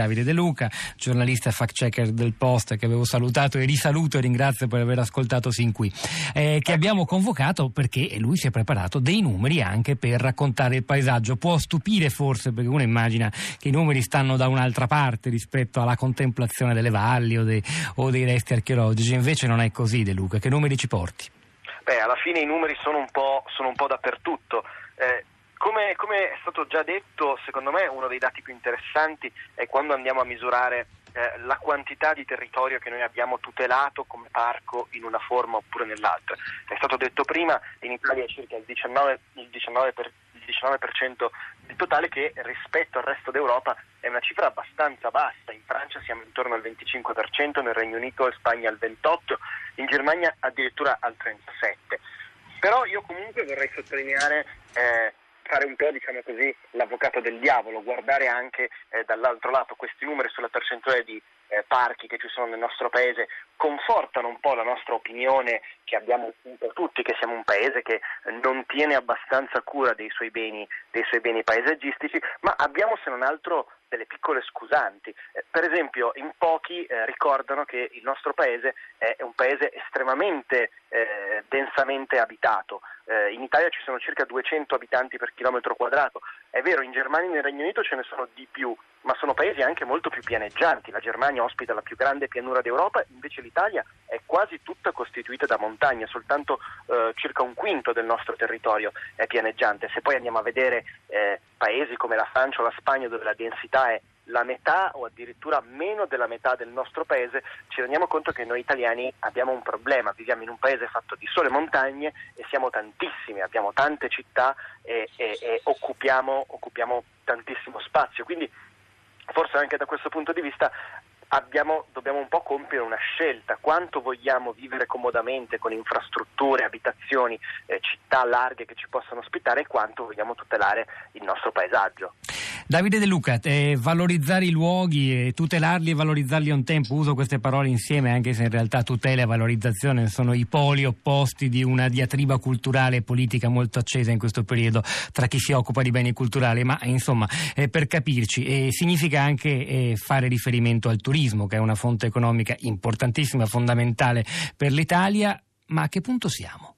Davide De Luca, giornalista fact checker del Post che avevo salutato e risaluto e ringrazio per aver ascoltato sin qui, eh, che abbiamo convocato perché lui si è preparato dei numeri anche per raccontare il paesaggio. Può stupire forse perché uno immagina che i numeri stanno da un'altra parte rispetto alla contemplazione delle valli o dei, o dei resti archeologici, invece non è così De Luca. Che numeri ci porti? Beh, alla fine i numeri sono un po', sono un po dappertutto. Eh, come, come, è stato già detto, secondo me uno dei dati più interessanti è quando andiamo a misurare eh, la quantità di territorio che noi abbiamo tutelato come parco in una forma oppure nell'altra. È stato detto prima, in Italia è circa il 19%, il 19 per, il 19% del totale che rispetto al resto d'Europa è una cifra abbastanza bassa. In Francia siamo intorno al 25%, nel Regno Unito e Spagna al 28%, in Germania addirittura al 37%. Però io comunque vorrei sottolineare eh, fare un po' diciamo così, l'avvocato del diavolo, guardare anche eh, dall'altro lato questi numeri sulla percentuale di eh, parchi che ci sono nel nostro paese confortano un po' la nostra opinione che abbiamo un po' tutti, che siamo un paese che non tiene abbastanza cura dei suoi beni, dei suoi beni paesaggistici, ma abbiamo se non altro delle piccole scusanti. Eh, per esempio, in pochi eh, ricordano che il nostro paese è un paese estremamente eh, densamente abitato. Eh, in Italia ci sono circa 200 abitanti per chilometro quadrato. È vero, in Germania e nel Regno Unito ce ne sono di più, ma sono paesi anche molto più pianeggianti. La Germania ospita la più grande pianura d'Europa, invece l'Italia è quasi tutta costituita da montagne, soltanto eh, circa un quinto del nostro territorio è pianeggiante. Se poi andiamo a vedere eh, paesi come la Francia o la Spagna dove la densità è la metà o addirittura meno della metà del nostro paese, ci rendiamo conto che noi italiani abbiamo un problema, viviamo in un paese fatto di sole montagne e siamo tantissimi, abbiamo tante città e, e, e occupiamo, occupiamo tantissimo spazio. Quindi forse anche da questo punto di vista Abbiamo, dobbiamo un po' compiere una scelta, quanto vogliamo vivere comodamente con infrastrutture, abitazioni, eh, città larghe che ci possano ospitare e quanto vogliamo tutelare il nostro paesaggio. Davide De Luca, eh, valorizzare i luoghi, eh, tutelarli e valorizzarli a un tempo, uso queste parole insieme anche se in realtà tutela e valorizzazione sono i poli opposti di una diatriba culturale e politica molto accesa in questo periodo tra chi si occupa di beni culturali, ma insomma eh, per capirci eh, significa anche eh, fare riferimento al turismo che è una fonte economica importantissima, fondamentale per l'Italia, ma a che punto siamo?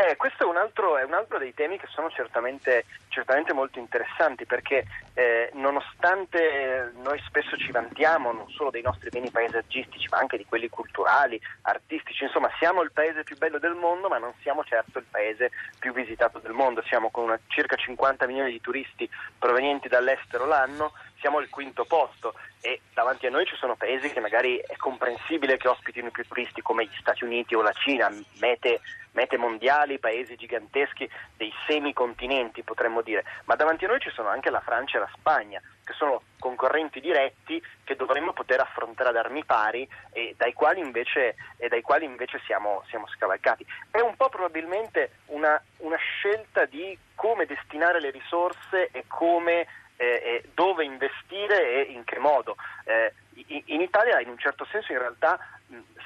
Eh, questo un, altro, è un, altro, dei temi che sono certamente, certamente molto interessanti perché eh, nonostante noi spesso ci vantiamo non solo dei nostri beni paesaggistici ma anche di quelli culturali, artistici, insomma siamo il paese più bello del mondo ma non siamo certo il paese più visitato del mondo, siamo con una, circa 50 milioni di turisti provenienti dall'estero l'anno siamo al quinto posto e davanti a noi ci sono paesi che magari è comprensibile che ospitino più turisti come gli Stati Uniti o la Cina, mete, mete mondiali, paesi giganteschi dei semicontinenti potremmo dire, ma davanti a noi ci sono anche la Francia e la Spagna che sono concorrenti diretti che dovremmo poter affrontare ad armi pari e dai quali invece, dai quali invece siamo, siamo, scavalcati. È un po' probabilmente una, una scelta di come destinare le risorse e come eh, dove investire e in che modo. Eh, in Italia in un certo senso in realtà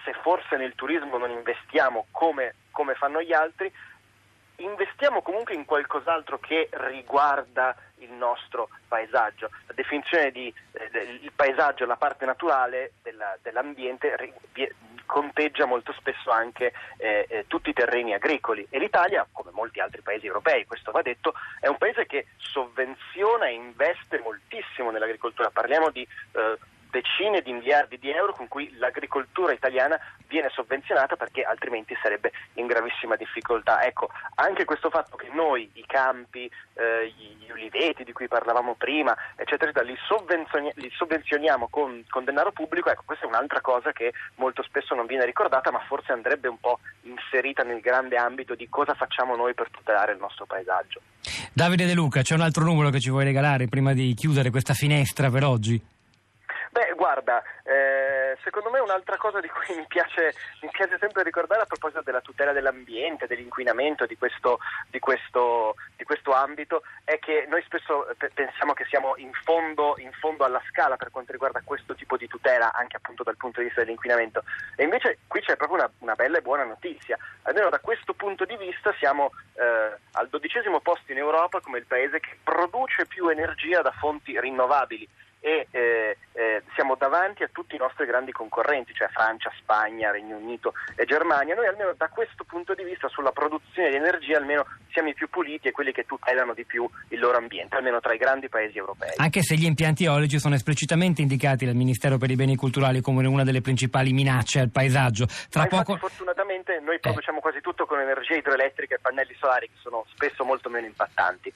se forse nel turismo non investiamo come, come fanno gli altri, investiamo comunque in qualcos'altro che riguarda il nostro paesaggio. La definizione di eh, il paesaggio, la parte naturale della, dell'ambiente conteggia molto spesso anche eh, eh, tutti i terreni agricoli e l'Italia, come molti altri paesi europei, questo va detto, è un paese che sovvenziona e investe moltissimo nell'agricoltura. Parliamo di eh, decine di miliardi di euro con cui l'agricoltura italiana viene sovvenzionata perché altrimenti sarebbe in gravissima difficoltà. Ecco, anche questo fatto che noi i campi, eh, gli uliveti di cui parlavamo prima, eccetera, eccetera li, sovvenzioni- li sovvenzioniamo con, con, denaro pubblico, ecco, questa è un'altra cosa che molto spesso non viene ricordata, ma forse andrebbe un po' inserita nel grande ambito di cosa facciamo noi per tutelare il nostro paesaggio. Davide De Luca, c'è un altro numero che ci vuoi regalare prima di chiudere questa finestra per oggi? Beh, guarda, eh, secondo me un'altra cosa di cui mi piace, mi piace, sempre ricordare a proposito della tutela dell'ambiente, dell'inquinamento, di questo, di questo, di questo ambito, è che noi spesso pensiamo che siamo in fondo, in fondo, alla scala per quanto riguarda questo tipo di tutela, anche appunto dal punto di vista dell'inquinamento. E invece qui c'è proprio una, una bella e buona notizia. Almeno da questo punto di vista siamo eh, al dodicesimo posto in Europa come il paese che produce più energia da fonti rinnovabili e eh, siamo davanti a tutti i nostri grandi concorrenti, cioè Francia, Spagna, Regno Unito e Germania. Noi almeno da questo punto di vista sulla produzione di energia almeno siamo i più puliti e quelli che tutelano di più il loro ambiente, almeno tra i grandi paesi europei. Anche se gli impianti eolici sono esplicitamente indicati dal Ministero per i beni culturali come una delle principali minacce al paesaggio. Tra poco... Fortunatamente noi eh. produciamo quasi tutto con energia idroelettrica e pannelli solari che sono spesso molto meno impattanti.